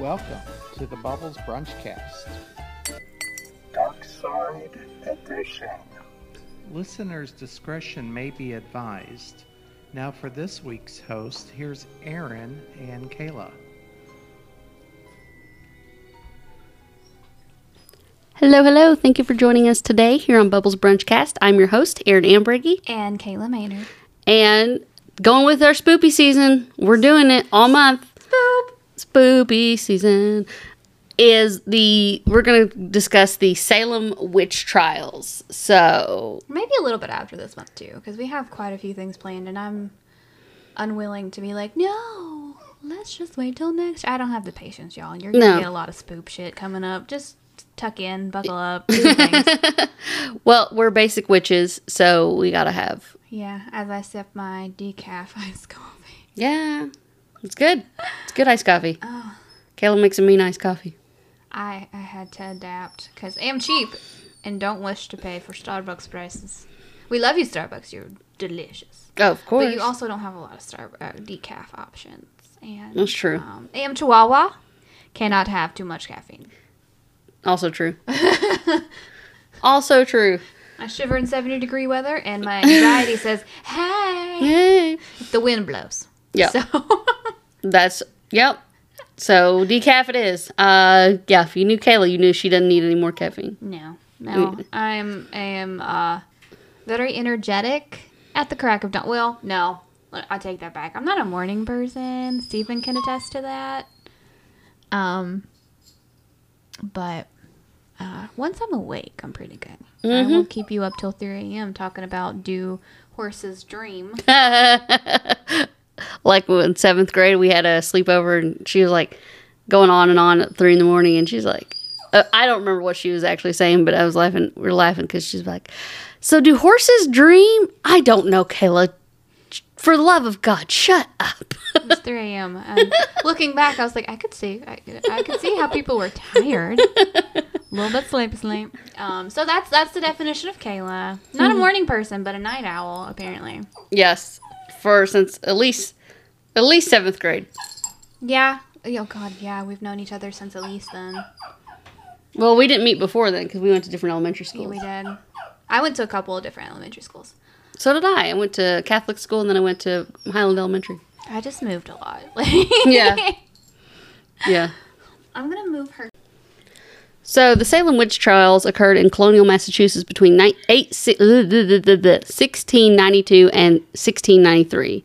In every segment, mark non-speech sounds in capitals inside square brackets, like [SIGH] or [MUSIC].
Welcome to the Bubbles Brunchcast. Dark Side Edition. Listeners' discretion may be advised. Now, for this week's host, here's Aaron and Kayla. Hello, hello. Thank you for joining us today here on Bubbles Brunchcast. I'm your host, Erin Ambriggy, and Kayla Maynard. and going with our spoopy season. We're doing it all month. Spoopy season is the we're going to discuss the Salem witch trials. So, Maybe a little bit after this month too, because we have quite a few things planned, and I'm unwilling to be like, no, let's just wait till next. I don't have the patience, y'all. You're gonna No. get a lot of spoop shit coming up. Just tuck in, buckle up, do the things. [LAUGHS] well, we're basic witches, so we got to have yeah. As I sip my decaf [LAUGHS] iced coffee. Yeah. It's good. It's good iced coffee. Oh. Kayla makes a mean iced coffee. I I had to adapt because I'm cheap and don't wish to pay for Starbucks prices. We love you, Starbucks. You're delicious. Oh, of course. But you also don't have a lot of star uh, decaf options. And That's true. Um, AM Chihuahua cannot have too much caffeine. Also true. [LAUGHS] also true. I shiver in 70 degree weather, and my anxiety says, "Hey, [LAUGHS] if the wind blows." Yeah. So [LAUGHS] That's yep. So decaf it is. Uh yeah, if you knew Kayla, you knew she doesn't need any more caffeine. no, no, I'm I am uh very energetic at the crack of dawn. Well, no, I take that back. I'm not a morning person. Stephen can attest to that. Um, but uh, once I'm awake, I'm pretty good. I will keep you up till 3 a.m. talking about do horses dream. [LAUGHS] like in seventh grade we had a sleepover and she was like going on and on at three in the morning and she's like uh, I don't remember what she was actually saying, but I was laughing. We are laughing because she's like, "So do horses dream?" I don't know, Kayla. For the love of God, shut up. It's 3 a.m. And [LAUGHS] looking back, I was like, I could see, I, I could see how people were tired, a [LAUGHS] little bit sleepy sleep. Um, so that's that's the definition of Kayla. Not a morning person, but a night owl apparently. yes, for since at least at least seventh grade. Yeah. Oh God, yeah. We've known each other since at least then. Well, we didn't meet before then because we went to different elementary Yeah, schools. we did. I went to a couple of different elementary schools. So did I. I went to Catholic school and then I went to Highland Elementary. I just moved a lot. [LAUGHS] Yeah. Yeah. I'm gonna move her. So the Salem witch trials occurred in colonial Massachusetts between ni- eight, si- 1692 and 1693.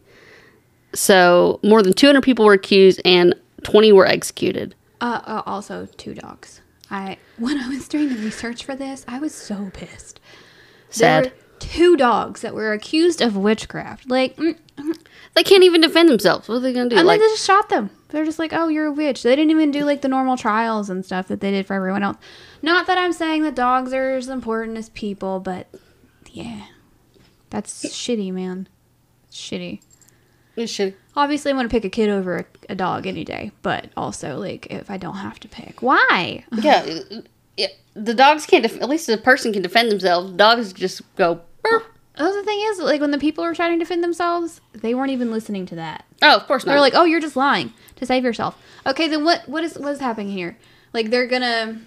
So more than 200 people were accused and 20 were executed. Uh, uh, also two dogs. I when I was doing the research for this, I was so pissed. There were two dogs that were accused of witchcraft. Like, mm, They can't even defend themselves. What are they going to do? and Like, then they just shot them. They're just like, "Oh, you're a witch." They didn't even do like the normal trials and stuff that they did for everyone else. Not that I'm saying that dogs are as important as people, but yeah, that's shitty, man. Shitty. It's shitty. Obviously, I'm gonna pick a kid over a, a dog any day, but also like if I don't have to pick, why? yeah, yeah, the dogs can't. Def- at least the person can defend themselves. Dogs just go. "Burp." Oh, the thing is, like when the people were trying to defend themselves, they weren't even listening to that. Oh, of course not. They're like, "Oh, you're just lying to save yourself." Okay, then what? What is what is happening here? Like they're gonna,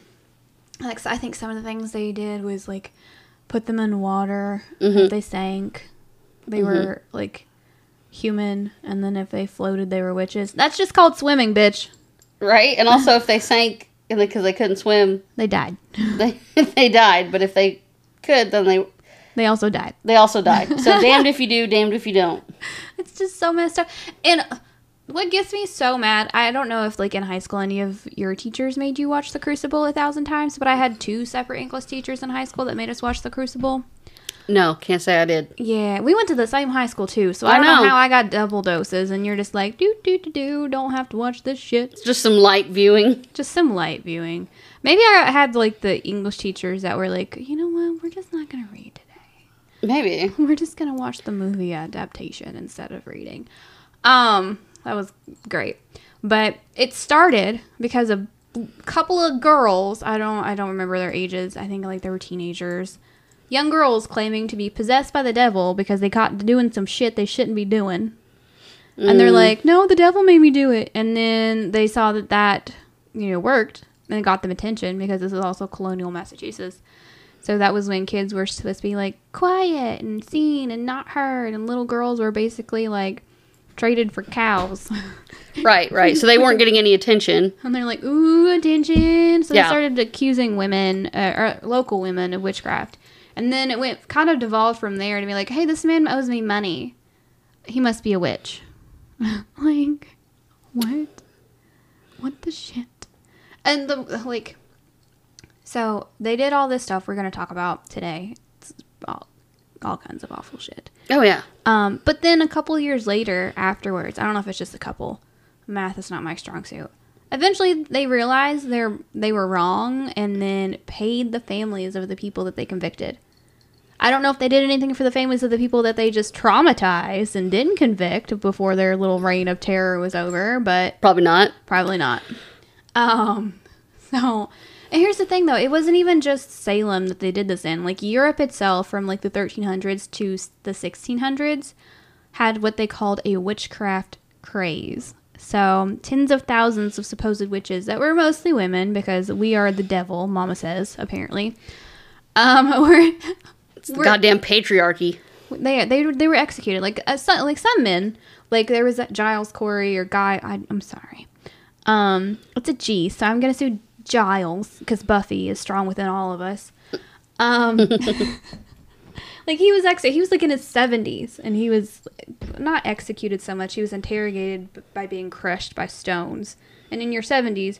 like I think some of the things they did was like put them in water. If mm-hmm. they sank, they were mm-hmm. like human, and then if they floated, they were witches. That's just called swimming, bitch. right? And also, [LAUGHS] if they sank like because they couldn't swim, They died. they [LAUGHS] they died. But if they could, then they They also died. they also died. So [LAUGHS] damned if you do, damned if you don't. It's just so messed up. And what gets me so mad, I don't know if like in high school any of your teachers made you watch The Crucible a thousand times, but I had two separate English teachers in high school that made us watch The Crucible. No, can't say I did. Yeah, we went to the same high school too, so I, I don't know. know. how I got double doses, and you're just like, do do do do, don't have to watch this shit. It's just some light viewing. Just some light viewing. Maybe I had like the English teachers that were like, you know what, we're just not gonna read. Maybe. [LAUGHS] We're just gonna watch the movie adaptation instead of reading. Um, that was great, but it started because a couple of girls. I don't. I don't remember their ages. I think like they were teenagers. Young girls claiming to be possessed by the devil because they caught doing some shit they shouldn't be doing. And they're like, no, the devil made me do it. And then they saw that that you know, worked and it got them attention because this is also colonial Massachusetts. So that was when kids were supposed to be like quiet and seen and not heard, and little girls were basically like traded for cows. [LAUGHS] Right, right. So they weren't getting any attention. [LAUGHS] and they're like, ooh, attention. So Yeah. they started accusing women, uh, or local women, of witchcraft. And then it went kind of devolved from there to be like, hey, this man owes me money. He must be a witch. [LAUGHS] like, what? What the shit? And the, like, so they did all this stuff we're going to talk about today. It's all, all kinds of awful shit. Oh yeah. Um, but then a couple years later, afterwards, I don't know if it's just a couple. Math is not my strong suit. Eventually, they realized they're they were wrong, and then paid the families of the people that they convicted. I don't know if they did anything for the families of the people that they just traumatized and didn't convict before their little reign of terror was over, but Probably not. Probably not. Um, [LAUGHS] so, and here's the thing though, it wasn't even just Salem that they did this in. Like Europe itself, from like the 1300s to the 1600s, had what they called a witchcraft craze. So, tens of thousands of supposed witches that were mostly women because we are the devil, Mama says, apparently. Um, [LAUGHS] were It's the goddamn patriarchy. they they they were executed like uh, some, like some men like there was that Giles Corey or guy I, I'm sorry um it's a G so I'm gonna sue Giles because Buffy is strong within all of us um [LAUGHS] like he was ex he was like in his 70s and he was not executed so much he was interrogated by being crushed by stones and in your 70s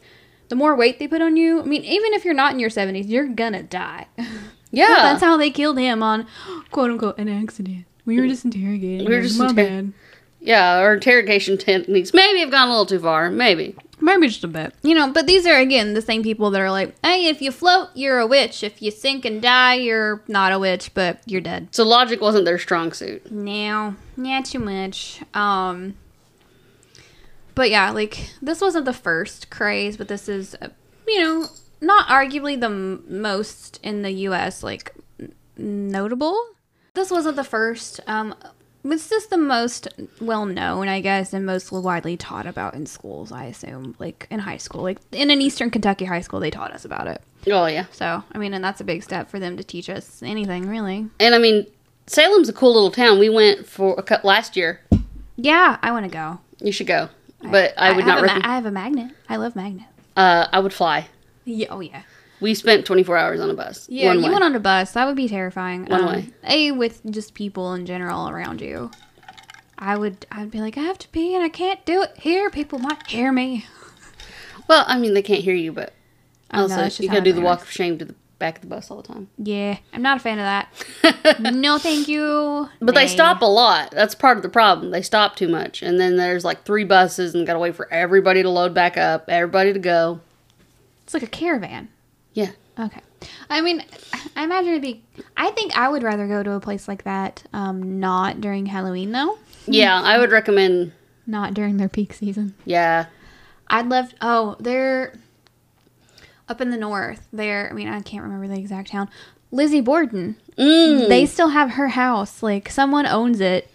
the more weight they put on you I mean even if you're not in your 70s you're gonna die [LAUGHS] Yeah. that's how they killed him on quote unquote an accident. We were just interrogating. We were just inter- bad. yeah, our interrogation techniques maybe have gone a little too far. Maybe. Maybe just a bit. You know, but these are again the same people that are like, hey, if you float, you're a witch. If you sink and die, you're not a witch, but you're dead. So logic wasn't their strong suit. No, yeah, too much. Um, but yeah, like this wasn't the first craze, but this is, uh, you know, not arguably the m- most in the U.S. Like n- notable. This wasn't the first. Um, it's just the most well known, I guess, and most widely taught about in schools. I assume, like in high school, like in an Eastern Kentucky high school, they taught us about it. Oh yeah. So, I mean, and that's a big step for them to teach us anything, really. And I mean, Salem's a cool little town. We went for a cut last year. Yeah, I want to go. You should go. But I, would have not ma- I have a magnet. I love magnets. uh, I would fly. Yeah. Oh yeah. We spent 24 hours on a bus. Yeah. You way. went on a bus. That would be terrifying. One um, way. A with just people in general around you. I would. I'd be like, I have to pee and I can't do it here. People might hear me. Well, I mean, they can't hear you, but I know, also that's you gotta do the walk of shame to the back of the bus all the time. Yeah, I'm not a fan of that. [LAUGHS] no, thank you. But they stop a lot. That's part of the problem. They stop too much, and then there's like three buses, and gotta wait for everybody to load back up, everybody to go. It's like a caravan. Yeah. Okay. I mean, I imagine it'd be. I think I would rather go to a place like that. Um, not during Halloween though. Yeah, I would recommend. Not during their peak season. Yeah, I'd love. Oh, they're up in the north. They're. I mean, I can't remember the exact town. Lizzie Borden. mm. They still have her house. Like someone owns it,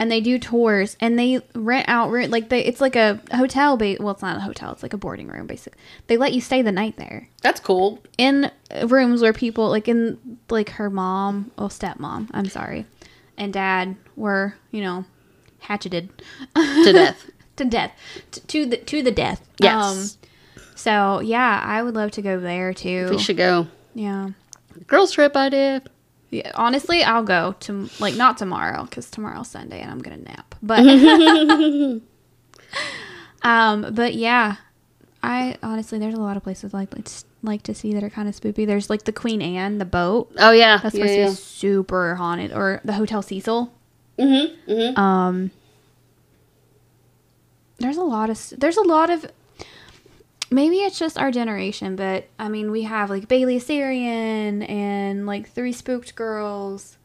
and they do tours and they rent out. rent- Like they, it's like a hotel. Ba- well, it's not a hotel. It's like a boarding room. Basically, they let you stay the night there that's cool. in rooms where people like in like her mom, well, stepmom. I'm sorry, and dad were you know hatcheted To death. [LAUGHS] to death to, to the to the death. Yes, um, So yeah, I would love to go there too. we should go. Yeah. Girls trip idea. Yeah, honestly, I'll go to like not tomorrow because tomorrow's Sunday and I'm gonna nap. But [LAUGHS] um, but yeah, I honestly there's a lot of places like like, like to see that are kind of spooky. There's like the Queen Anne, the boat. Oh yeah, That's supposed yeah. to be super haunted, or the Hotel Cecil. Mm-hmm, mm-hmm. Um, there's a lot of there's a lot of maybe it's just our generation, but I mean we have like Bailey Sarian and like Three Spooked Girls.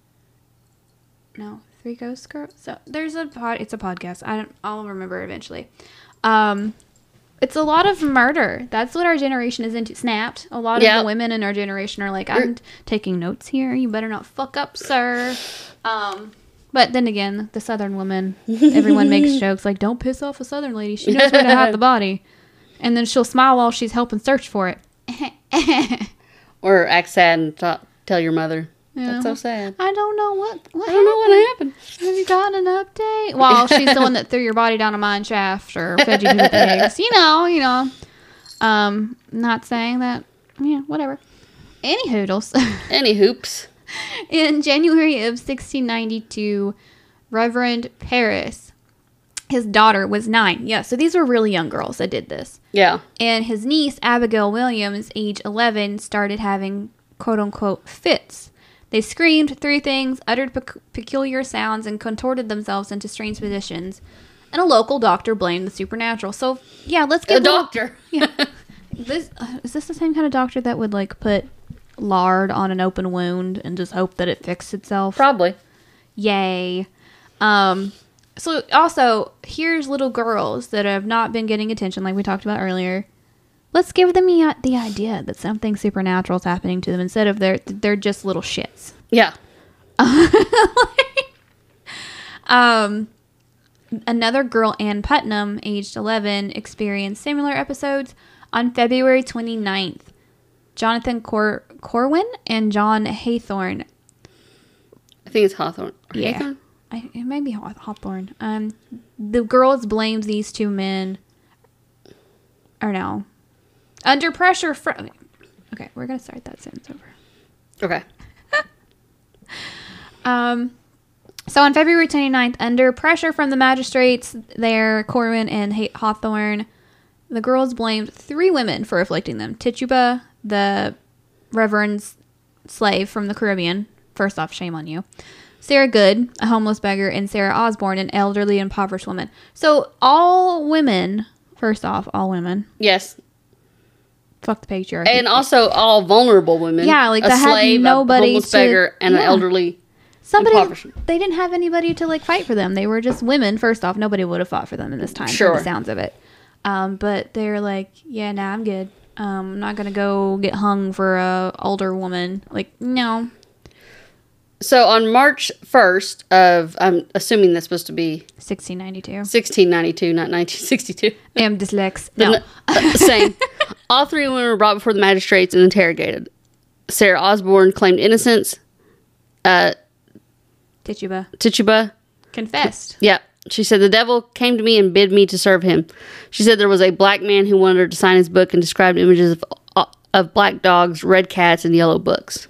No, Three Ghost Girls. So there's a pod. It's a podcast. I don't. I'll remember eventually. Um, it's a lot of murder. That's what our generation is into. Snapped. A lot of the women in our generation are like, I'm taking notes here. You better not fuck up, sir. Um, but then again, the Southern woman, everyone makes [LAUGHS] jokes like, "Don't piss off a Southern lady. She knows where to hide the body." [LAUGHS] and then she'll smile while she's helping search for it. [LAUGHS] Or act sad and ta- tell your mother. That's so sad. I don't know what what I don't know what happened. Have you gotten an update? Well, [LAUGHS] she's the one that threw your body down a mine shaft or fed you with eggs. You know, you know. Um, not saying that. Yeah, whatever. Any hoodles. [LAUGHS] Any hoops. In January of 1692, Reverend Parris, his daughter was nine. Yeah, so these were really young girls that did this. Yeah. And his niece, Abigail Williams, age 11, started having quote unquote fits. They screamed, threw things, uttered pec- peculiar sounds, and contorted themselves into strange positions. And a local doctor blamed the supernatural. So, yeah, let's A get little- doctor. [LAUGHS] Yeah. This uh, is this the same kind of doctor that would like put lard on an open wound and just hope that it fixed itself? Probably. Yay. Um so also here's little girls that have not been getting attention like we talked about earlier. Let's give them the, the idea that something supernatural is happening to them instead of they're they're just little shits. Yeah. [LAUGHS] Um another girl Ann Putnam aged 11 experienced similar episodes on February 29th. Jonathan Cor- Corwin and John Haythorne I think it's Hawthorne. Yeah. Hawthorne? I, it may be Hawthorne. Um, the girls blamed these two men, or no, under pressure from. Okay, we're gonna start that sentence over. Okay. [LAUGHS] Um, so on February 29th, under pressure from the magistrates there, Corwin and Hawthorne, the girls blamed three women for afflicting them. Tituba, the Reverend's slave from the Caribbean. First off, shame on you. Sarah Good, a homeless beggar, and Sarah Osborne, an elderly impoverished woman. So all women, first off, all women. Yes. Fuck the patriarchy. And also all vulnerable women. Yeah, like a had slave, nobody a homeless to- beggar, and an elderly. Somebody they didn't have anybody to like fight for them. They were just women. First off, nobody would have fought for them in this time. Sure. the sounds of it. Um, but they're like, yeah, nah, I'm good. Um, I'm not gonna go get hung for a older woman. Like, no. So on March 1st of, I'm assuming that's supposed to be 1692. 1692, not 1962. [LAUGHS] I am dyslex. The No. uh, same. [LAUGHS] All three women were brought before the magistrates and interrogated. Sarah Osborne claimed innocence. Uh, Tituba Tituba, confessed. yeah, she said the devil came to me and bid me to serve him. She said there was a black man who wanted her to sign his book and described images of uh, of black dogs, red cats, and yellow books.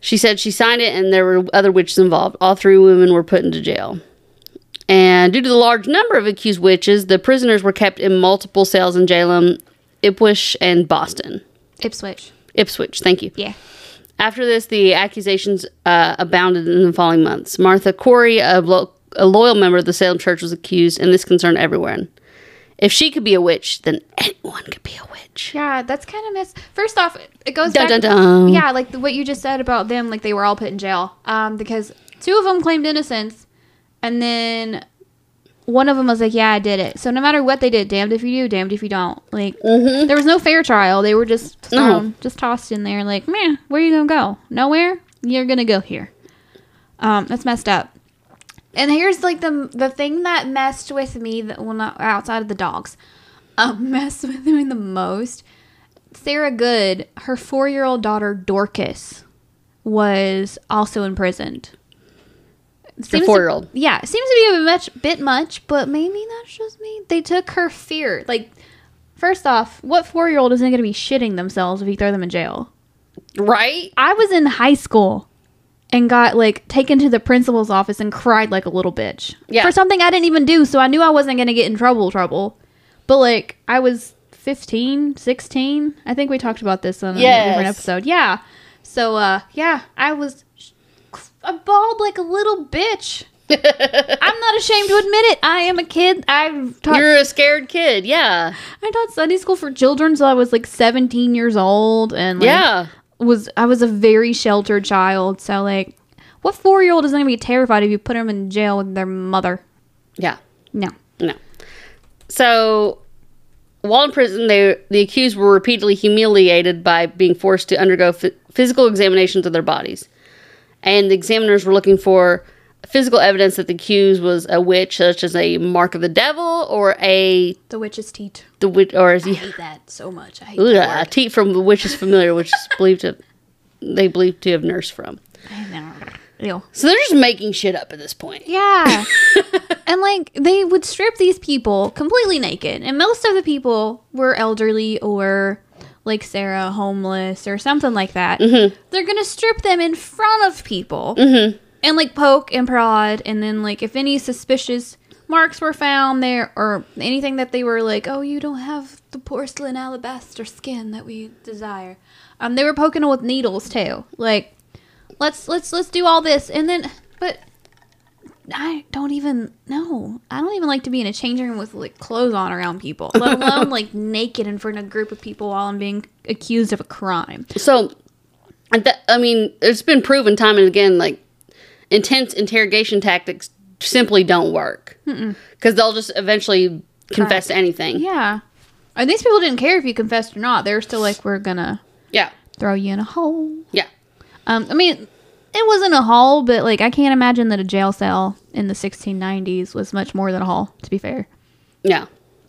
She said she signed it and there were other witches involved. All three women were put into jail. And due to the large number of accused witches, the prisoners were kept in multiple cells in Salem, Ipswich, and Boston. Ipswich. Ipswich, thank you. Yeah. After this, the accusations uh, abounded in the following months. Martha Corey, a, lo- a loyal member of the Salem Church, was accused, and this concerned everyone. If she could be a witch, then anyone could be a witch. Yeah, that's kind of miss. First off, it goes Dun, back. dun, dun. Yeah, like the, what you just said about them, like they were all put in jail. Um, because two of them claimed innocence, and then one of them was like, "Yeah, I did it." So no matter what they did, damned if you do, damned if you don't. Like there was no fair trial. They were just thrown, just tossed in there. Like, man, where are you gonna go? Nowhere. You're gonna go here. Um, that's messed up. And here's like the the thing that messed with me that well not outside of the dogs, um, [LAUGHS] messed with me the most. Sarah Good, her four year old daughter Dorcas, was also imprisoned. Seems to- four year old. yeah, seems to be a much bit much, but maybe that's just me. They took her fear. Like, first off, what four year old isn't going to be shitting themselves if you throw them in jail? Right? I was in high school and got like taken to the principal's office and cried like a little bitch Yeah. for something I didn't even do. So I knew I wasn't going to get in trouble. Trouble, but like I was 15, 16. I think we talked about this on a different episode. Yeah. So uh, yeah, I was. I bawled like a little bitch. [LAUGHS] I'm not ashamed to admit it. I am a kid. I've taught You're a scared kid. Yeah. I taught Sunday school for children till I was like 17 years old, and like, Yeah. Was I was a very sheltered child. So like, what four year old is gonna be terrified if you put them in jail with their mother? Yeah. No. No. So, while in prison, they the accused were repeatedly humiliated by being forced to undergo phy- physical examinations of their bodies, and the examiners were looking for physical evidence that the accused was a witch, such as a mark of the devil or a The witch's teat. the witch or is I hate that so much. I hate Ugh, that a teat from the witch's familiar, which is [LAUGHS] believed to they believe to have nursed from. I know. Ew. So they're just making shit up at this point. Yeah. [LAUGHS] and like they would strip these people completely naked. And most of the people were elderly or like Sarah, homeless or something like that. Mm-hmm. They're going to strip them in front of people mm-hmm. And like poke and prod. And then, like, if any suspicious marks were found there or anything that they were like, oh, you don't have the porcelain alabaster skin that we desire, um, they were poking them with needles too. Like, let's let's let's do all this and then but I don't even know. I don't even like to be in a changing room with like clothes on around people, let [LAUGHS] alone like naked in front of a group of people while I'm being accused of a crime. So, I mean, it's been proven time and again, like intense interrogation tactics simply don't work because they'll just eventually confess to anything. Yeah. And these people didn't care if you confessed or not. They were still like, we're gonna Yeah, throw you in a hole. yeah. Um, I mean, it wasn't a hole, but like I can't imagine that a jail cell in the 1690s was much more than a hall. To be fair, yeah.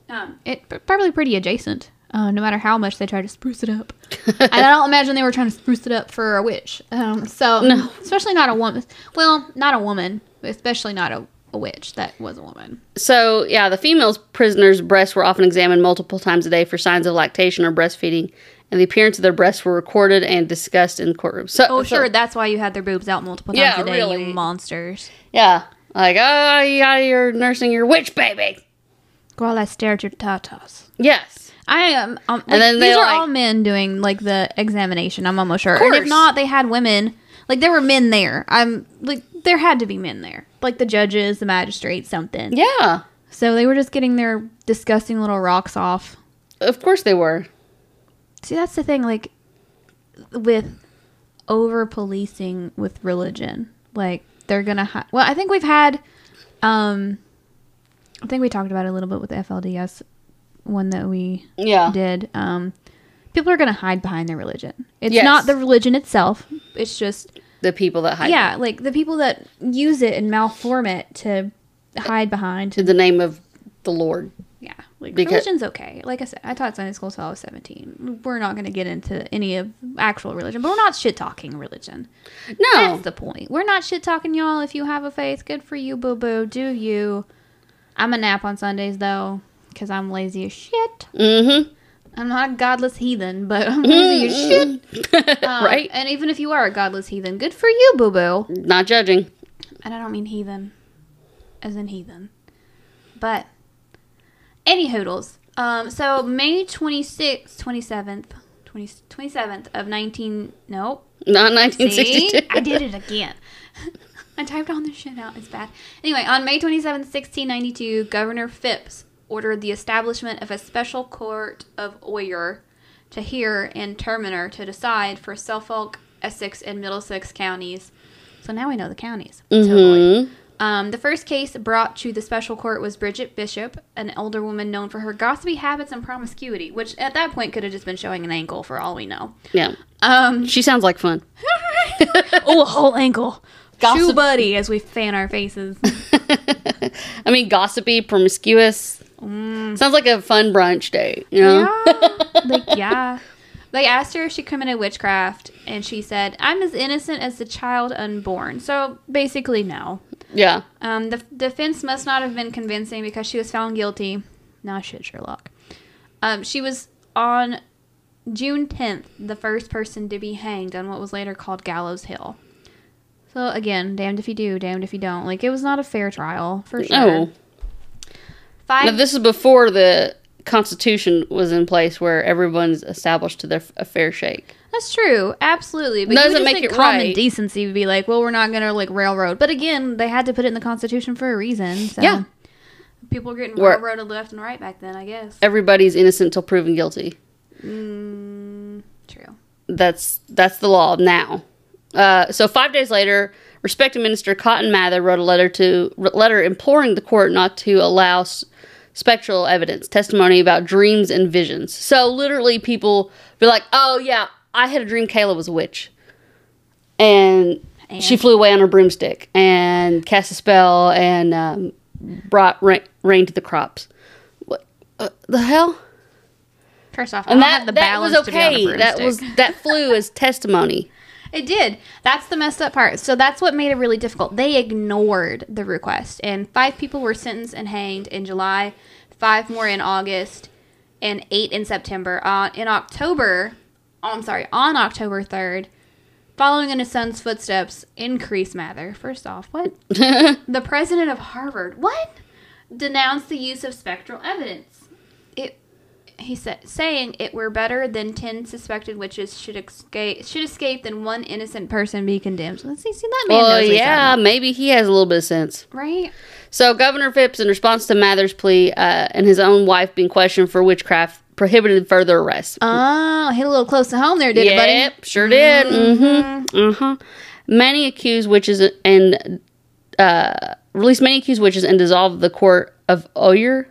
um, it p- probably pretty adjacent. Uh, no matter how much they try to spruce it up, and I don't imagine they were trying to spruce it up for a witch. Um, so No. especially not a woman. Well, not a woman, especially not a, a witch that was a woman. So, yeah, the female prisoners' breasts were often examined multiple times a day for signs of lactation or breastfeeding, and the appearance of their breasts were recorded and discussed in courtrooms. So, Oh, so- sure, that's why you had their boobs out multiple times Yeah, a day, really. you monsters. yeah, like, oh, yeah, you're nursing your witch baby. Girl, I stare at your tatas. Yes. I am. Um, And then they, these are like- all men doing like the examination. I'm almost sure. And if not, they had women. Like there were men there. I'm like there had to be men there, like the judges, the magistrates, something. Yeah, So they were just getting their disgusting little rocks off. of course they were. See, that's the thing. Like with over policing with religion, like they're gonna. Ha- well, I think we've had. Um, I think we talked about it a little bit with the FLDS one that we Yeah. did. Um, people are going to hide behind their religion. It's Yes. not the religion itself. It's just The people that hide yeah, like the people that use it and malform it to hide behind. in the name of the Lord. Yeah, like Because- religion's okay. Like I said, I taught Sunday school till I was seventeen. We're not going to get into any of actual religion, but we're not shit talking religion. No. That's the point. We're not shit talking y'all. If you have a faith, good for you, boo boo. Do you? I'm a nap on Sundays though, because I'm lazy as shit. Mm-hmm. I'm not a godless heathen, but I'm lazy as shit. Um, [LAUGHS] right? And even if you are a godless heathen, good for you, boo boo. Not judging. And I don't mean heathen as in heathen. But, any hoodles. Um, so, May 26th, 27th, 20, 27th of 19. Nope. Not See? 1962. I did it again. [LAUGHS] I typed all this shit out. It's bad. Anyway, on May 27th, 1692, Governor Phips ordered the establishment of a special court of oyer to hear and terminer to decide for Suffolk, Essex, and Middlesex counties. So now we know the counties. to avoid. Mhm. Um, the first case brought to the special court was Bridget Bishop, an older woman known for her gossipy habits and promiscuity, which at that point could have just been showing an ankle for all we know. Yeah. Um, She sounds like fun. [LAUGHS] oh, a whole ankle. Gossip- Shoe buddy as we fan our faces. [LAUGHS] I mean, gossipy, promiscuous. Sounds like a fun brunch date, you know? Yeah. [LAUGHS] like, yeah. They asked her if she committed witchcraft, and she said, I'm as innocent as the child unborn. So basically, no. Yeah. Um, the defense must not have been convincing because she was found guilty. Nah, shit, Sherlock. Um, she was on June 10th, the first person to be hanged on what was later called Gallows Hill. So again, damned if you do, damned if you don't. Like it was not a fair trial for sure. Oh. Five. Now, this is before the Constitution was in place where everyone's established to their a fair shake. That's true, absolutely. But Doesn't make it common right. decency would be like, well, we're not gonna like railroad. But again, they had to put it in the Constitution for a reason. So Yeah. people were getting Where- railroaded left and right back then, I guess. Everybody's innocent till proven guilty. Mm, true. That's that's the law now. Uh, so five days later, respected Minister Cotton Mather wrote a letter to letter imploring the court not to allow s- spectral evidence, testimony about dreams and visions. So literally, people be like, "Oh yeah, I had a dream Kayla was a witch," and And She flew away on her broomstick and cast a spell and um, brought rain, rain to the crops. What uh, the hell? first off, I And that the that was balance to be on a okay. That was that flew as testimony. It did. That's the messed up part. So that's what made it really difficult. They ignored the request, and five people were sentenced and hanged in July, five more in August, and eight in September. Uh, in October, oh, I'm sorry, on October 3rd, following in his son's footsteps, increase Mather. First off, what? [LAUGHS] the president of Harvard, what? Denounced the use of spectral evidence. He said, saying it were better than ten suspected witches should escape should escape than one innocent person be condemned. Let's see, see that man Well, knows what he's yeah, maybe he has a little bit of sense. right? So Governor Phips, in response to Mather's plea uh, and his own wife being questioned for witchcraft, prohibited further arrests. Oh, hit a little close to home there, did it, buddy? Yep, sure did. Mm-hmm. Uh-huh. Many accused witches and uh, released many accused witches and dissolved the court of Oyer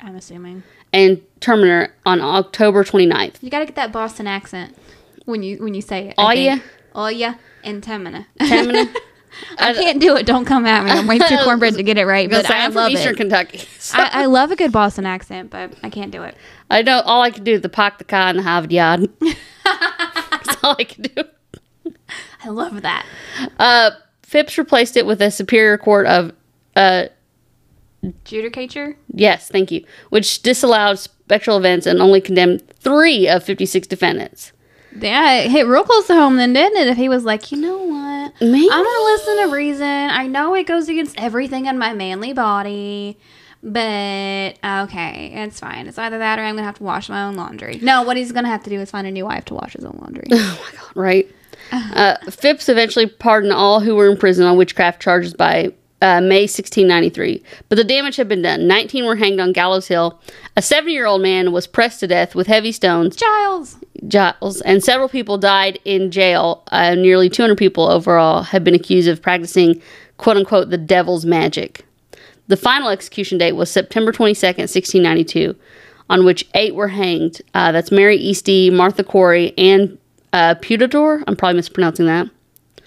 I'm assuming and Terminator on October 29th. you got to get that Boston accent when you when you say it. Oh, I yeah? oh yeah, and Temina. Terminer. [LAUGHS] I can't do it. Don't come at me. I'm way too cornbread to get it right, [LAUGHS] but I love from Eastern it. Kentucky. [LAUGHS] So I, I love a good Boston accent, but I can't do it. I know all I can do is the park the car in the Harvard yard. That's all I can do. I love that. Uh, Phips replaced it with a superior court of uh, Judicature. Yes, thank you. Which disallowed spectral events and only condemned three of 56 defendants. Yeah, it hit real close to home then, didn't it? If he was like, you know what? Maybe. I'm gonna listen to reason. I know it goes against everything in my manly body, but okay, it's fine. It's either that or I'm gonna have to wash my own laundry. No, what he's gonna have to do is find a new wife to wash his own laundry. [LAUGHS] Oh my God, right? Uh, Phips eventually pardoned all who were in prison on witchcraft charges by uh, May 1693. But the damage had been done. 19 were hanged on Gallows Hill. A 70 year old man was pressed to death with heavy stones. Giles. Giles, and several people died in jail. Uh, nearly 200 people overall have been accused of practicing "quote unquote" the devil's magic. The final execution date was September 22nd, 1692, on which eight were hanged. Uh, that's Mary Easty, Martha Corey, and uh, Putador. I'm probably mispronouncing that.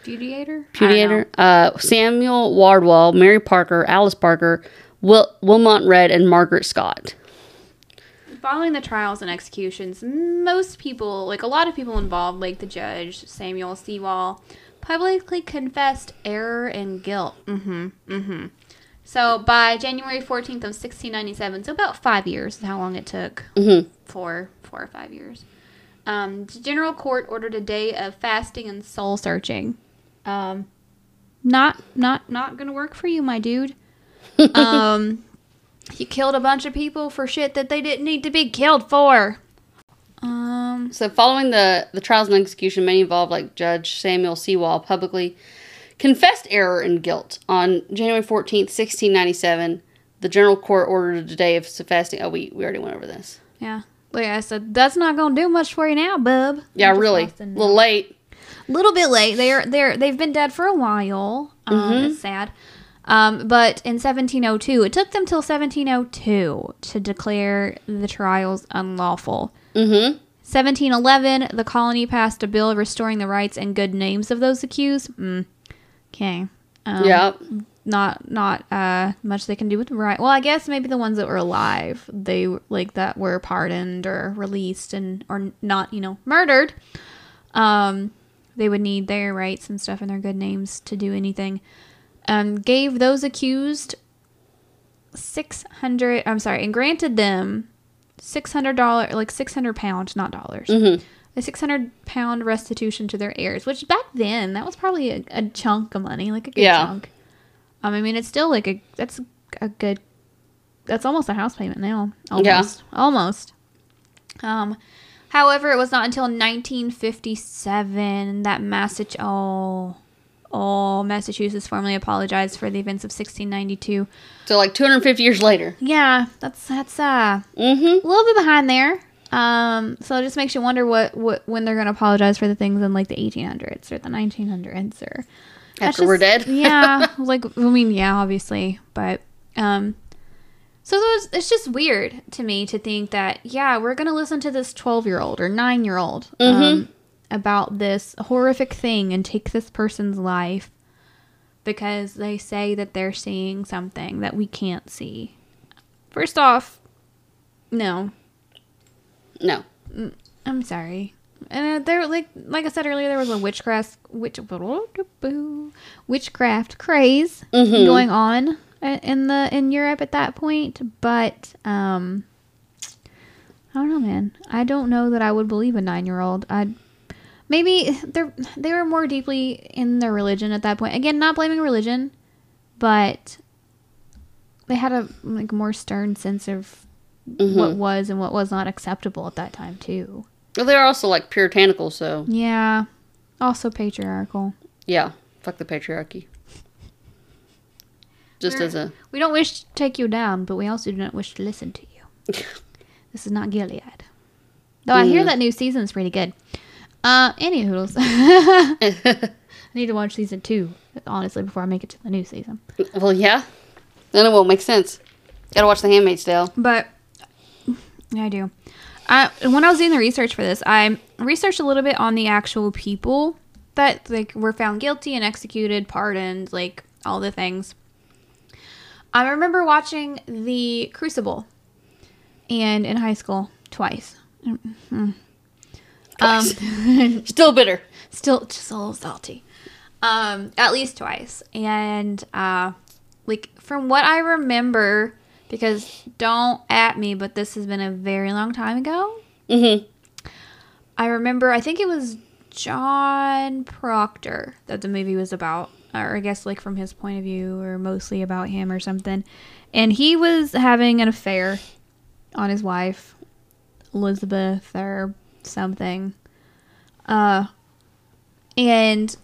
Budiator? Pudeator, uh, Samuel Wardwell, Mary Parker, Alice Parker, Wil- Wilmot Redd, and Margaret Scott. Following the trials and executions, most people, like a lot of people involved, like the judge, Samuel Sewall, publicly confessed error and guilt. Mm-hmm. Mm-hmm. So by January 14th of 1697, so about five years is how long it took. Mhm. Four, four or five years. Um, the General Court ordered a day of fasting and soul searching. Um, not, not, not gonna work for you, my dude. [LAUGHS] um, you killed a bunch of people for shit that they didn't need to be killed for. Um, So, following the, the trials and execution, many involved, like Judge Samuel Sewall, publicly confessed error and guilt. On January 14th, 1697, the General Court ordered a day of fasting. Oh, we, we already went over this. yeah. Like I said, that's not gonna do much for you now, bub. Yeah, really. A little late. Little bit late. They're they're they've been dead for a while. Um, It's sad. Um, but in 1702, it took them till 1702 to declare the trials unlawful. Mm-hmm. 1711, the colony passed a bill restoring the rights and good names of those accused. Mm. Okay. Um, yeah. Not not uh much they can do with the right. Well, I guess maybe the ones that were alive, they like that were pardoned or released and or not, you know, murdered. Um, they would need their rights and stuff and their good names to do anything. Um, gave those accused six hundred. I'm sorry, and granted them six hundred dollar, like six hundred pounds, not dollars. Mhm. A six hundred pound restitution to their heirs, which back then that was probably a, a chunk of money, like a good Yeah. chunk. Um, I mean, it's still like a that's a good. That's almost a house payment now. Yeah. Almost, almost. Um, however, it was not until 1957 that Massachusetts, oh, oh, Massachusetts formally apologized for the events of 1692. So, like 250 years later. Yeah, that's that's uh Mm-hmm. a little bit behind there. Um, so it just makes you wonder what, what when they're gonna apologize for the things in like the 1800s or the 1900s or After we're dead. yeah, [LAUGHS] like I mean, yeah, obviously, but um, so it's, it's just weird to me to think that yeah, we're gonna listen to this twelve year old or nine year old Mm-hmm. um, about this horrific thing and take this person's life because they say that they're seeing something that we can't see. First off, no, No. I'm sorry. And uh, there, like, like I said earlier, there was a witchcraft, witch, [LAUGHS] witchcraft craze Mhm. going on in the in Europe at that point. But um, I don't know, man. I don't know that I would believe a nine year old. I maybe they they were more deeply in their religion at that point. Again, not blaming religion, but they had a like more stern sense of what Mhm. was and what was not acceptable at that time too. Well, they're also like puritanical, so Yeah. Also patriarchal. yeah. Fuck the patriarchy. Just We're- as a We don't wish to take you down, but we also do not wish to listen to you. [LAUGHS] This is not Gilead. Though I hear Mm. that new season's pretty good. Uh, any hoodles. [LAUGHS] I need to watch season two, honestly, before I make it to the new season. well, yeah. Then it won't make sense. Gotta watch The Handmaid's Tale. But yeah, I do. I, when I was doing the research for this, I researched a little bit on the actual people that like were found guilty and executed, pardoned, like all the things. I remember watching the Crucible, and in high school twice. Mhm. Um, [LAUGHS] Still bitter. still just a little salty. Um, at least twice. And uh like from what I remember, because don't at me, but this has been a very long time ago. Mm-hmm. I remember I think it was John Proctor that the movie was about. Or I guess like from his point of view or mostly about him or something. And he was having an affair on his wife, Elizabeth or something. Uh and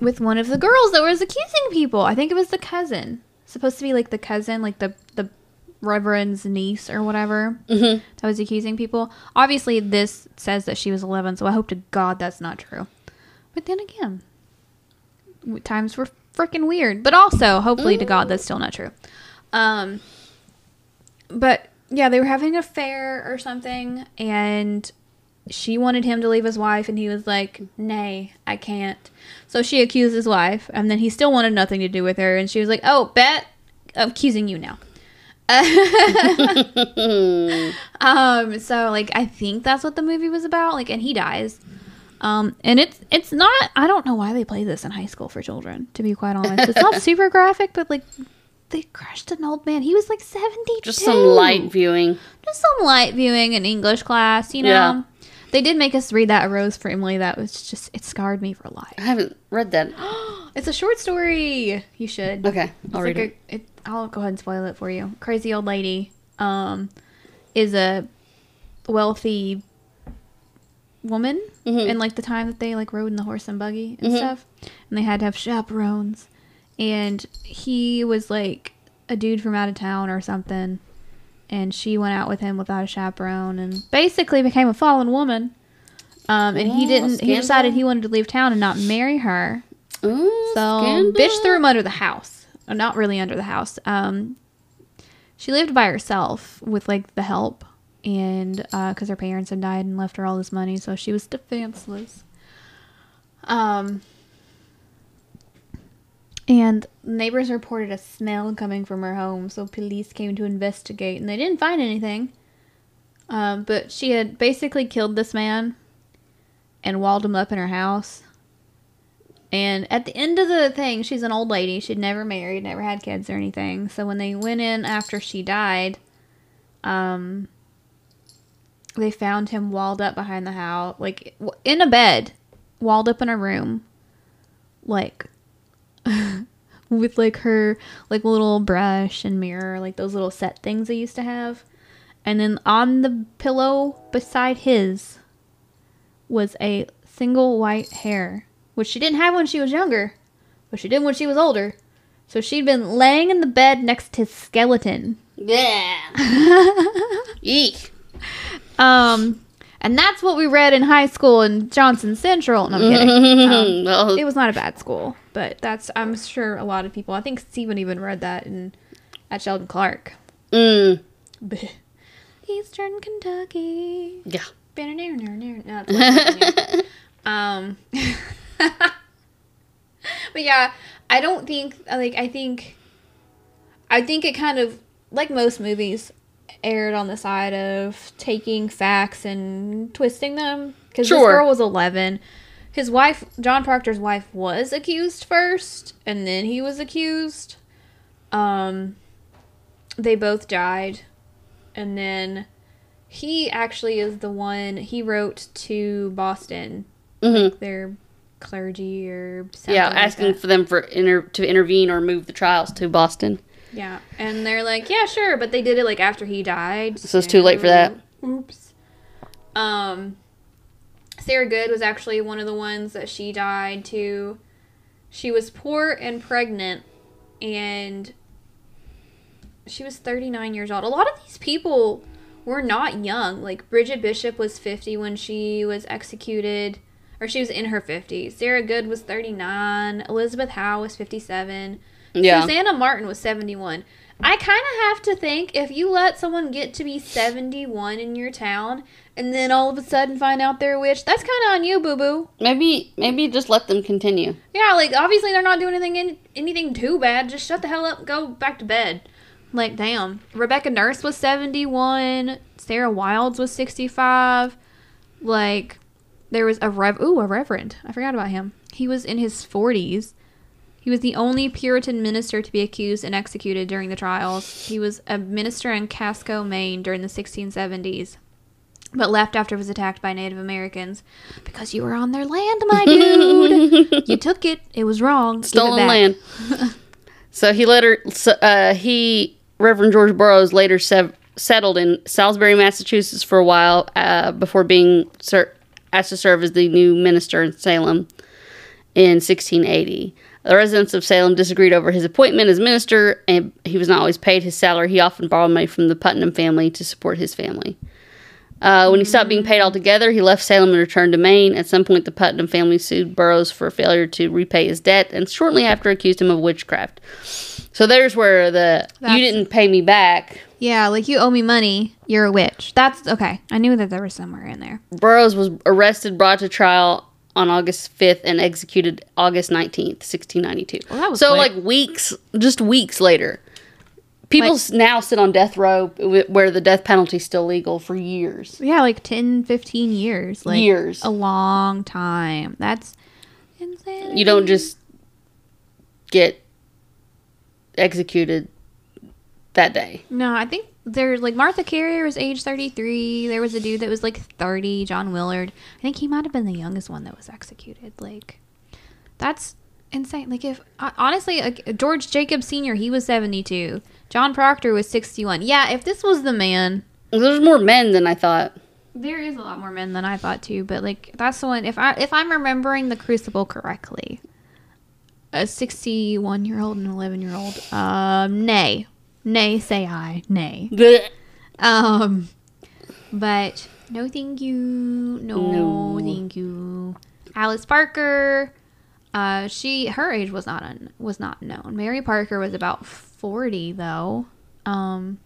with one of the girls that was accusing people. I think it was the cousin. Supposed to be like the cousin, like the the reverend's niece or whatever Mm-hmm. that was accusing people. Obviously, this says that she was 11, so I hope to God that's not true. But then again, times were freaking weird. But also, hopefully to God that's still not true. Um, but yeah, they were having an affair or something, and she wanted him to leave his wife, and he was like, "Nay, I can't." So she accused his wife, and then he still wanted nothing to do with her, and she was like, "Oh, bet, I'm accusing you now." [LAUGHS] [LAUGHS] Um, so like I think that's what the movie was about. Like, and he dies. Um, and it's it's not. I don't know why they play this in high school for children. To be quite honest, it's not [LAUGHS] super graphic, but like they crushed an old man. He was like seventy. Just some light viewing. just some light viewing in English class. You know, Yeah. they did make us read that Rose for Emily. That was just it scarred me for life. I haven't read that. [GASPS] It's a short story. You should. Okay, I'll like read it. a, it. I'll go ahead and spoil it for you. Crazy old lady, um, is a wealthy woman Mhm. in like the time that they like rode in the horse and buggy and Mhm. stuff, and they had to have chaperones, and he was like a dude from out of town or something, and she went out with him without a chaperone and basically became a fallen woman. Um, and he Oh, didn't. He decided he wanted to leave town and not marry her. Ooh, So scandal. bitch threw him under the house. Uh, Not really under the house. Um, she lived by herself with like the help, and because her parents had died and left her all this money, so she was defenseless. Um, and neighbors reported a smell coming from her home, so police came to investigate, and they didn't find anything. Um, but she had basically killed this man and walled him up in her house. And at the end of the thing, she's an old lady. She'd never married, never had kids or anything. So when they went in after she died, um, they found him walled up behind the house, like in a bed, walled up in a room, like [LAUGHS] with like her like little brush and mirror, like those little set things they used to have. And then on the pillow beside his was a single white hair, which she didn't have when she was younger, but she did when she was older. So she'd been laying in the bed next to his skeleton. Yeah. [LAUGHS] Eek. Um, and that's what we read in high school in Johnson Central. No, I'm kidding. [LAUGHS] Um, well, it was not a bad school, but that's I'm sure a lot of people. I think Steven even read that in at Sheldon Clark. mm, [LAUGHS] Eastern Kentucky. yeah. No, that's what I'm thinking. Um, [LAUGHS] but yeah, I don't think like I think I think it kind of like most movies aired on the side of taking facts and twisting them. Because this girl was 11 his wife john proctor's wife was accused first and then he was accused. Um they both died. And then he actually is the one he wrote to boston. Hmm their clergy or something Yeah, like asking that. for them for inter- to intervene or move the trials to Boston. Yeah, and they're like, yeah, sure, but they did it like after he died. So it's too late for that. Oops. Um, Sarah Good was actually one of the ones that she died to. She was poor and pregnant, and she was 39 years old. A lot of these people were not young. Like Bridget Bishop was 50 when she was executed, or she was in her 50s. Sarah Good was 39. Elizabeth Howe was 57. Yeah. Susanna Martin was 71. I kind of have to think if you let someone get to be 71 in your town and then all of a sudden find out they're a witch, that's kind of on you, boo boo. Maybe maybe just let them continue. Yeah, like obviously they're not doing anything in, anything too bad. Just shut the hell up and go back to bed. Like damn. Rebecca Nurse was 71, Sarah Wildes was 65. Like there was a rev ooh, a reverend. I forgot about him. He was in his 40s. He was the only Puritan minister to be accused and executed during the trials. He was a minister in Casco, Maine during the 1670s, but left after it was attacked by Native Americans because you were on their land, my [LAUGHS] dude. you took it. It was wrong. Stolen land. [LAUGHS] so he later, uh, he Reverend George Burroughs later sev- settled in Salisbury, Massachusetts for a while uh, before being ser- asked to serve as the new minister in Salem in 1680. The residents of Salem disagreed over his appointment as minister, and he was not always paid his salary. He often borrowed money from the Putnam family to support his family. Uh, when he stopped being paid altogether, he left Salem and returned to Maine. At some point, the Putnam family sued Burroughs for failure to repay his debt, and shortly after accused him of witchcraft. So there's where the That's- you didn't pay me back. Yeah, like you owe me money. You're a witch. That's okay. I knew that there was somewhere in there. Burroughs was arrested, brought to trial on August 5th, and executed August 19th, 1692. Well, that was so quick. like weeks, just weeks later. People Like- now sit on death row where the death penalty is still legal for years. Yeah, like 10, 15 years. Like Years. A long time. That's insane. You don't just get executed that day. No, I think there's like Martha Carrier was age 33. There was a dude that was like 30, John Willard. I think he might have been the youngest one that was executed. Like, that's insane. Like, if uh, honestly, like, George Jacob Sr., he was 72. John Proctor was 61. Yeah, if this was the man, There's more men than I thought. there is a lot more men than I thought too. But like, that's the one. If I if I'm remembering the Crucible correctly, a 61 year old and 11 year old. Um, nay, nay, say I, nay. Blech. Um, but no, thank you. No, No. thank you. Alice Parker. Uh, she her age was not un, was not known. Mary Parker was about forty though. Um,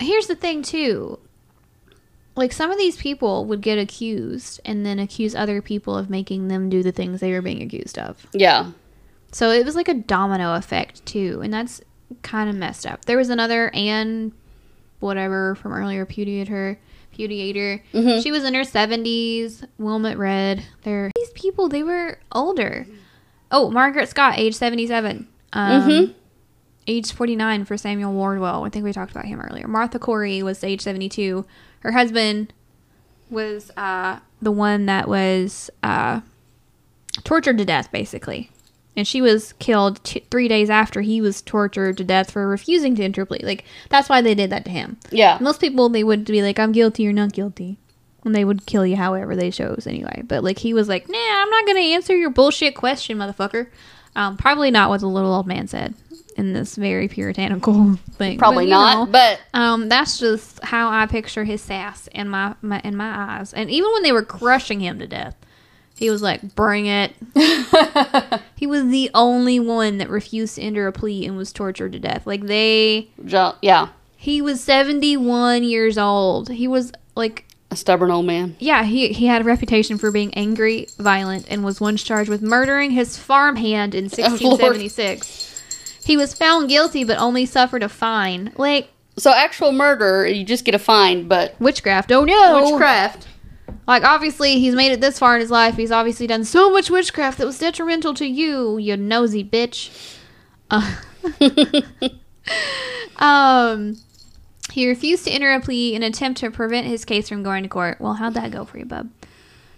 here's the thing too. Like some of these people would get accused and then accuse other people of making them do the things they were being accused of. Yeah. So it was like a domino effect too, and that's kind of messed up. There was another Anne, whatever from earlier, repudiator, repudiator. Mhm. She was in her seventies. Wilmot Redd. They're these people. They were older. Oh, Margaret Scott, age seventy-seven. Um, Mhm. Age forty-nine for Samuel Wardwell. I think we talked about him earlier. Martha Corey was age seventy-two. Her husband was uh, the one that was uh, tortured to death, basically. And she was killed t- three days after he was tortured to death for refusing to enter plea. Like, that's why they did that to him. Yeah. Most people, they would be like, I'm guilty or not guilty. And they would kill you however they chose anyway. But, like, he was like, nah, I'm not going to answer your bullshit question, motherfucker. Um, probably not what the little old man said in this very puritanical [LAUGHS] thing. Probably But, not, know, but um, that's just how I picture his sass in my, my in my eyes. And even when they were crushing him to death, he was like, "Bring it." [LAUGHS] he was the only one that refused to enter a plea and was tortured to death. Like they, yeah. he was seventy one years old. He was like A stubborn old man. Yeah, he, he had a reputation for being angry, violent, and was once charged with murdering his farmhand in [LAUGHS] 1676. he was found guilty but only suffered a fine. Like, So actual murder, you just get a fine, but witchcraft. Oh no! witchcraft. Like, obviously, he's made it this far in his life. He's obviously done so much witchcraft that was detrimental to you, you nosy bitch. Uh, [LAUGHS] um, he refused to enter a plea in an attempt to prevent his case from going to court. Well, how'd that go for you, bub?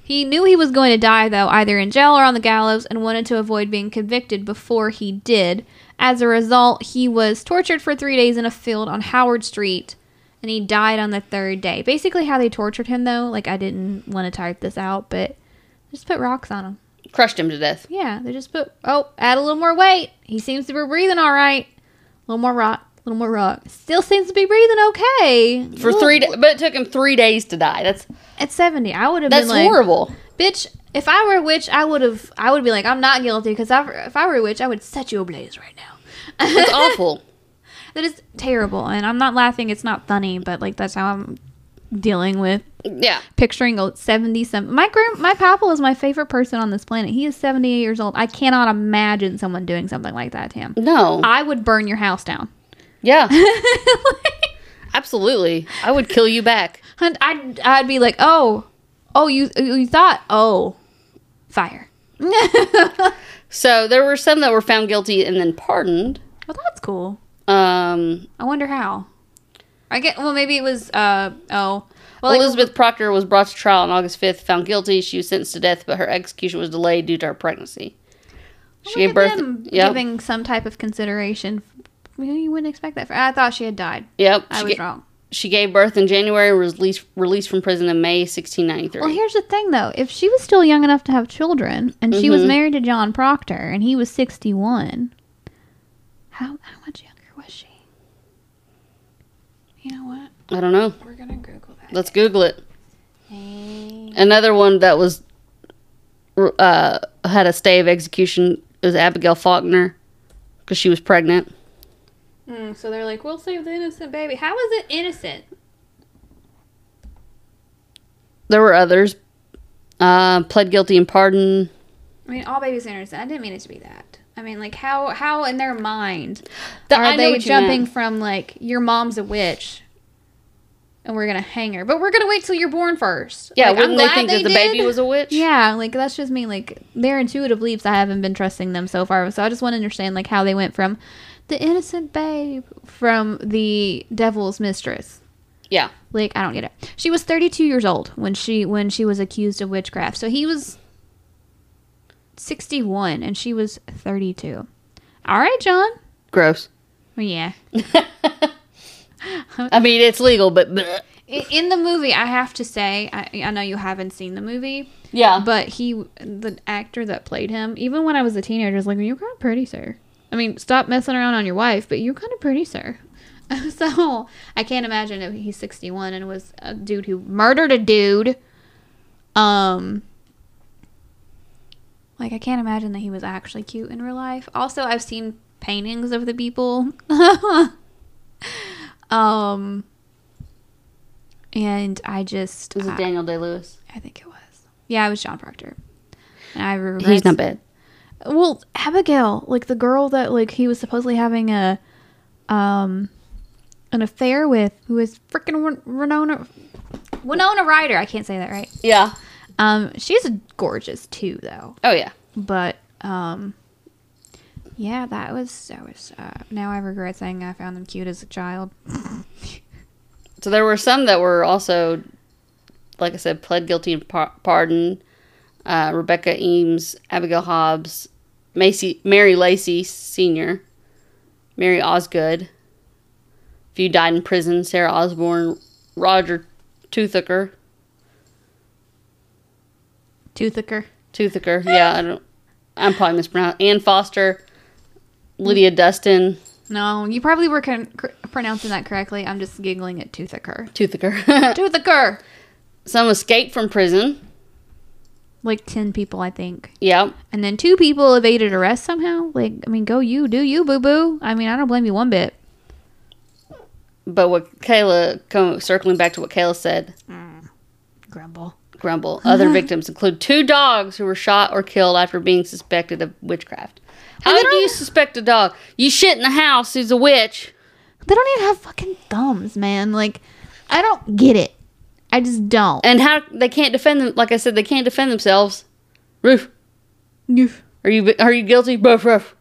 He knew he was going to die, though, either in jail or on the gallows, and wanted to avoid being convicted before he did. As a result, he was tortured for three days in a field on Howard Street, and he died on the third day. Basically, how they tortured him, though, like, I didn't want to type this out, but just put rocks on him. Crushed him to death. Yeah, they just put, oh, add a little more weight. He seems to be breathing all right. A little more rock, a little more rock. Still seems to be breathing okay. For Well, three, da- but it took him three days to die. That's At 70, I would have that's been like, horrible. bitch, if I were a witch, I would have, I would be like, I'm not guilty, because if I were a witch, I would set you ablaze right now. [LAUGHS] It's awful. That is terrible, and I'm not laughing. It's not funny, but like that's how I'm dealing with Yeah, picturing a 70 some. My grand, my papa is my favorite person on this planet. He is 78 years old. I cannot imagine someone doing something like that to him. no, I would burn your house down. yeah, [LAUGHS] absolutely. I would kill you back. And I'd, I'd be like, oh, oh, you, you thought, oh, fire. [LAUGHS] So there were some that were found guilty and then pardoned. Well that's cool. Um, I wonder how. I get. Well, maybe it was. Uh oh. Well, like, Elizabeth Proctor was brought to trial on August 5th, found guilty. She was sentenced to death, but her execution was delayed due to her pregnancy. She gave birth. Yep. giving some type of consideration. You, wouldn't expect that. For, I thought she had died. Yep. I She, was ga- wrong. she gave birth in January was released, released from prison in May 1693. Well, here's the thing, though. If she was still young enough to have children, and she was Mhm. married to John Proctor, and he was 61, how how much younger was she? You know what? I don't know. We're gonna Google that. Let's Google it. Another one that was uh, had a stay of execution was Abigail Faulkner because she was pregnant. Mm, so they're like, "We'll save the innocent baby." How is it innocent? There were others. Uh, pled guilty and pardoned. I mean, all babies are innocent. I didn't mean it to be that. I mean, like, how how in their mind Th- are they jumping from like your mom's a witch, and we're gonna hang her, but we're gonna wait till you're born first. Yeah, Like, wouldn't they think that the did. baby was a witch? Yeah, like that's just me. Like their intuitive leaps, I haven't been trusting them so far. So I just want to understand like how they went from the innocent babe from the devil's mistress. Yeah. Like I don't get it. She was 32 years old when she when she was accused of witchcraft. So he was 61 and she was 32. All right, John. Gross. Well, yeah. [LAUGHS] [LAUGHS] I mean, it's legal, but In the movie, I have to say, I, I know you haven't seen the movie, yeah. but he, the actor that played him, even when I was a teenager, was like, "You're kind of pretty, sir." I mean, stop messing around on your wife, but you're kind of pretty, sir. [LAUGHS] so I can't imagine if he's 61 and was a dude who murdered a dude. Um, like I can't imagine that he was actually cute in real life. Also, I've seen paintings of the people. [LAUGHS] um, and I just was I- it Daniel Day Lewis? I think it was. Yeah, it was John Proctor. And I regret. He's not bad. Well, Abigail, like the girl that like he was supposedly having a um an affair with, who is freaking Win- Winona Winona Ryder. I can't say that right. Yeah. Um, she's gorgeous too, though. Oh yeah. But um, yeah, that was that was. Uh, now I regret saying I found them cute as a child. So there were some that were also, like I said, pled guilty and par- pardoned. Uh, Rebecca Eames, Abigail Hobbs, Macy, Mary Lacey Senior, Mary Osgood. A few died in prison. Sarah Osborne, Roger Toothaker, Toothaker. Toothaker. Yeah, I don't. I'm probably mispronouncing. Ann Foster, Lydia Dustin, No, you probably were con- cr- pronouncing that correctly. I'm just giggling at Toothaker. Toothaker. [LAUGHS] Toothaker. some escaped from prison. Like ten people, I think. Yep. And then two people evaded arrest somehow. Like, I mean, go you, do you, boo boo. I mean, I don't blame you one bit. But what Kayla, circling back to what Kayla said, mm, Grumble. Grumble. Other uh-huh. victims include two dogs who were shot or killed after being suspected of witchcraft. How do you suspect a dog? You shit in the house, who's a witch. They don't even have fucking thumbs, man. Like, I don't get it. I just don't. And how they can't defend them like I said, they can't defend themselves. Roof. Are you are you guilty? Ruff ruff.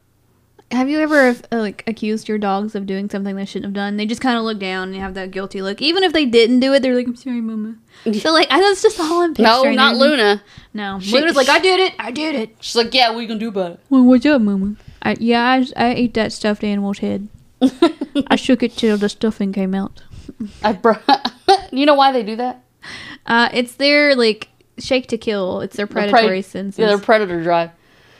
Have you ever uh, like accused your dogs of doing something they shouldn't have done? They just kind of look down and have that guilty look. Even if they didn't do it, they're like, "I'm sorry, mama." [LAUGHS] So like, I, that's just all I'm No, picturing. not Luna. No, She- Luna's like, "I did it. I did it." She's like, yeah, what you gonna do about it? Well, what's up, mama? I, yeah, I, I ate that stuffed animal's head. [LAUGHS] I shook it till the stuffing came out. I brought. [LAUGHS] you know why they do that? Uh, it's their like shake to kill. It's their The pre- predatory senses. Yeah, their predator drive.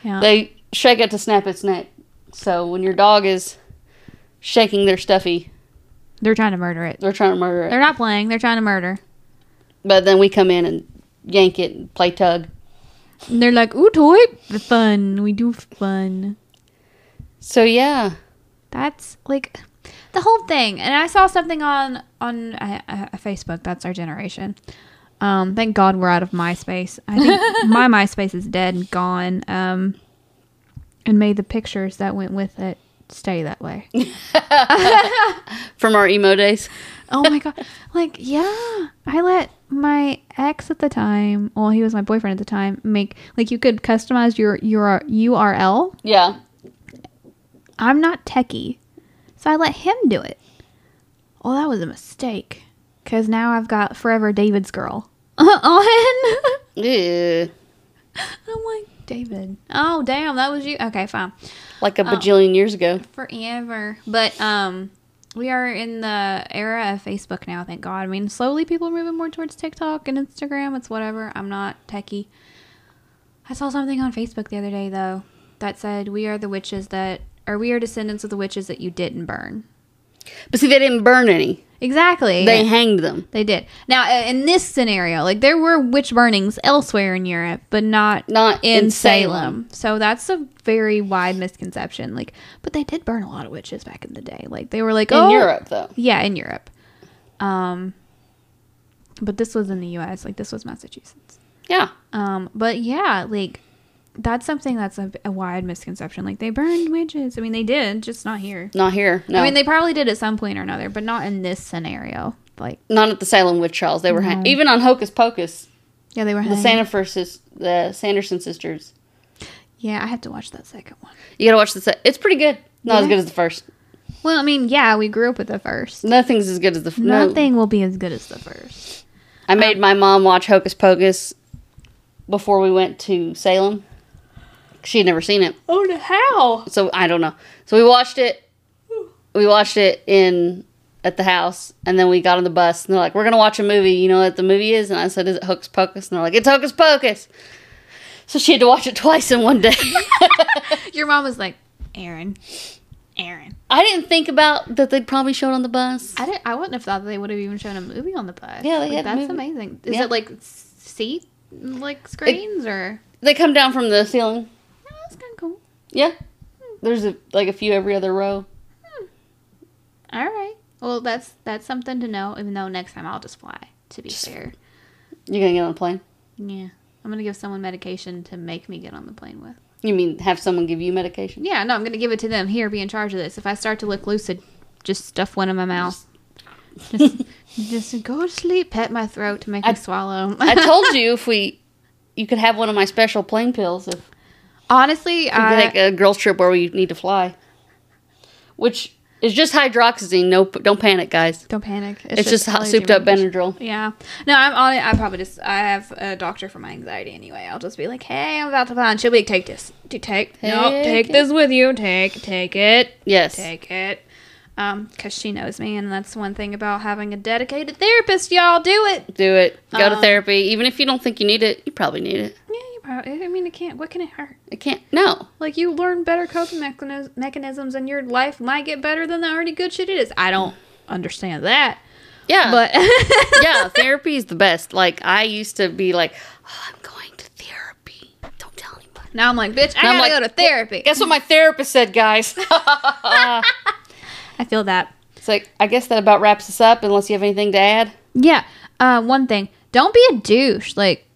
Yeah. They shake it to snap its neck. So when your dog is shaking their stuffy, They're trying to murder it. they're trying to murder it. They're not playing. They're trying to murder. But then we come in and yank it and play tug. And they're like, "Ooh, toy, The fun. We do fun." So yeah, That's like the whole thing. And I saw something on on uh, uh, Facebook. That's our generation. Um, thank God we're out of MySpace. I think [LAUGHS] my MySpace is dead and gone. Um, and may the pictures that went with it stay that way. [LAUGHS] from our emo days. Oh my god. Like, yeah. I let my ex at the time, well, he was my boyfriend at the time, make like you could customize your your URL. Yeah. I'm not techie. So I let him do it. Well, that was a mistake. Cause now I've got Forever David's girl [LAUGHS] on. Yeah. I'm like, David. Oh damn, that was you. Okay, fine. Like a bajillion years ago. Forever. But um we are in the era of Facebook now, thank God. I mean, slowly people are moving more towards TikTok and Instagram. It's whatever. I'm not techie. I saw something on Facebook the other day though that said we are the witches that or we are descendants of the witches that you didn't burn. But see, they didn't burn any. Exactly. They hanged them. They did. Now, uh, in this scenario, like there were witch burnings elsewhere in Europe, but not Not in, in Salem. Salem. So that's a very wide misconception. Like, but they did burn a lot of witches back in the day. Like they were like, In oh, Europe, though. yeah, in Europe. Um, but this was in the U.S. Like this was Massachusetts. Yeah. Um, but yeah, like that's something that's a, a wide misconception. Like they burned witches. I mean, they did, just not here. Not here. No. I mean, they probably did at some point or another, but not in this scenario. Like, not at the Salem witch trials. They were hang- even on Hocus Pocus. yeah, they were The. Sandifer sis- the Sanderson sisters. Yeah, I have to watch that second one. You gotta watch the set. It's pretty good. Not as good as the first. Well, I mean, yeah, we grew up with the first. Nothing's as good as the f- no. Nothing will be as good as the first. I made um, my mom watch Hocus Pocus before we went to Salem. She had never seen it, Oh, the how? so I don't know. So we watched it. We watched it in at the house, and then we got on the bus, and they're like, "We're gonna watch a movie." You know what the movie is? And I said, "Is it Hocus Pocus?" And they're like, "It's Hocus Pocus." So she had to watch it twice in one day. [LAUGHS] Your mom was like, Aaron, Aaron. I didn't think about that they'd probably show it on the bus. I didn't. I wouldn't have thought that they would have even shown a movie on the bus. Yeah, they Like, had That's movie. amazing. Is Yeah. it like seat like screens or? They come down from the ceiling. Oh, that's kind of cool. Yeah, there's a, like a few every other row. Hmm. All right. Well, that's that's something to know. Even though next time I'll just fly. To be fair. You're gonna get on a plane. Yeah. I'm gonna give someone medication to make me get on the plane with. You mean have someone give you medication? Yeah, no, I'm gonna give it to them. Here, be in charge of this. If I start to look lucid, just stuff one in my mouth. Just, [LAUGHS] just go to sleep. Pet my throat to make I- me swallow. I told [LAUGHS] you if we, you could have one of my special plane pills if Honestly, I, take a girls trip where we need to fly. Which is just hydroxyzine. No, don't panic, guys. don't panic. It's, just, hot, allergy souped up. Benadryl. Yeah. No, I'm on it. I probably just I have a doctor for my anxiety anyway. I'll just be like, hey, I'm about to fly. And she'll be like, take this. Do take. No, Take take it. this with you. Take take it. Yes. Take it. Um, cause she knows me, and that's one thing about having a dedicated therapist. Y'all do it. Do it. Go to Um, therapy. Even if you don't think you need it, you probably need it. Probably. I mean, it can't. What can it hurt? It can't. No. Like you learn better coping mechanis- mechanisms, and your life might get better than the already good shit it is. I don't understand that, Yeah. but [LAUGHS] yeah, therapy is the best. Like I used to be like, oh, I'm going to therapy. Don't tell anybody. now I'm like, bitch, I gotta like, go to therapy. Guess what my therapist said, guys? [LAUGHS] I feel that. it's like I guess that about wraps us up. Unless you have anything to add. Yeah. Uh, one thing. don't be a douche. Like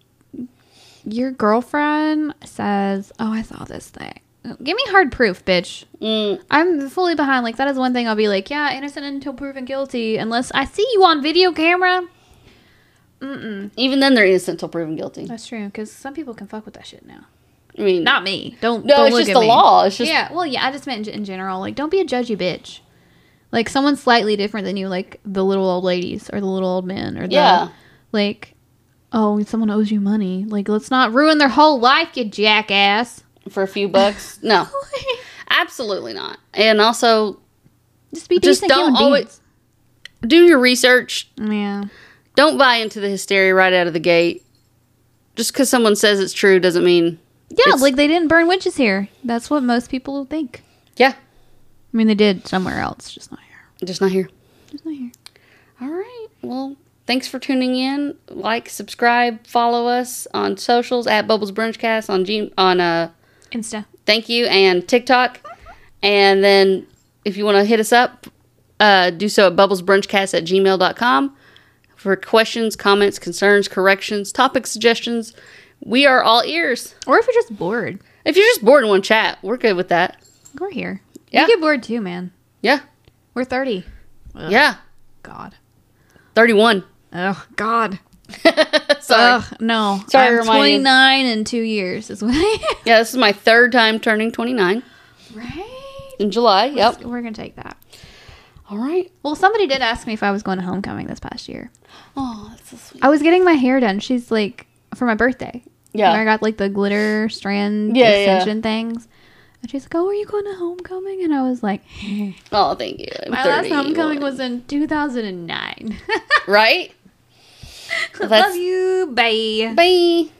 your girlfriend says, "Oh, I saw this thing." Give me hard proof, bitch. Mm, I'm fully behind. Like that is one thing I'll be like, yeah, innocent until proven guilty, unless I see you on video camera. Mm-mm. even then, they're innocent until proven guilty. That's true, because some people can fuck with that shit now. I mean, Not me. Don't. no, don't it's just the me. law. It's just yeah. Well, yeah. I just meant in, in general. Like, don't be a judgy bitch. Like someone slightly different than you, like the little old ladies or the little old men or the Yeah. like. Oh, someone owes you money. Like, let's not ruin their whole life, you jackass. for a few bucks. [LAUGHS] No, absolutely not. And also, Just be Just don't always- do your research. Yeah. Don't buy into the hysteria right out of the gate. Just because someone says it's true doesn't mean. Yeah, like they didn't burn witches here. That's what most people think. Yeah, I mean, they did somewhere else, just not here. just not here. Just not here. All right. Well, thanks for tuning in. Like, subscribe, follow us on socials at Bubbles Brunchcast on G on uh Insta. thank you and TikTok. And then if you want to hit us up, uh, do so at bubblesbrunchcast at gmail.com for questions, comments, concerns, corrections, topic suggestions. We are all ears. Or if you're just bored, If you're just bored and want to chat, we're good with that. we're here. Yeah. You get bored too, man. Yeah. We're 30. Yeah. God. 31. Oh, God. [LAUGHS] Sorry. Ugh, no. Sorry, I'm reminding- 29 in two years is what I am. [LAUGHS] Yeah, this is my third time turning 29 Right? in July. Yep. We're going to take that. All right. Well, somebody did ask me if I was going to homecoming this past year. Oh, that's so sweet. I was getting my hair done. She's like, for my birthday. Yeah. Where I got like the glitter strand Yeah, yeah. extension things. And she's like, "Oh, are you going to homecoming?" And I was like, [LAUGHS] Oh, thank you. I'm "My last 31. homecoming was in 2009." Right? Well, that's- Love you, bye. Bye.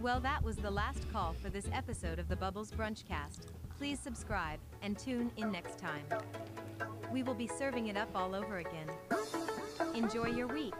Well, that was the last call for this episode of the Bubbles Brunchcast. Please subscribe and tune in next time. We will be serving it up all over again. Enjoy your week.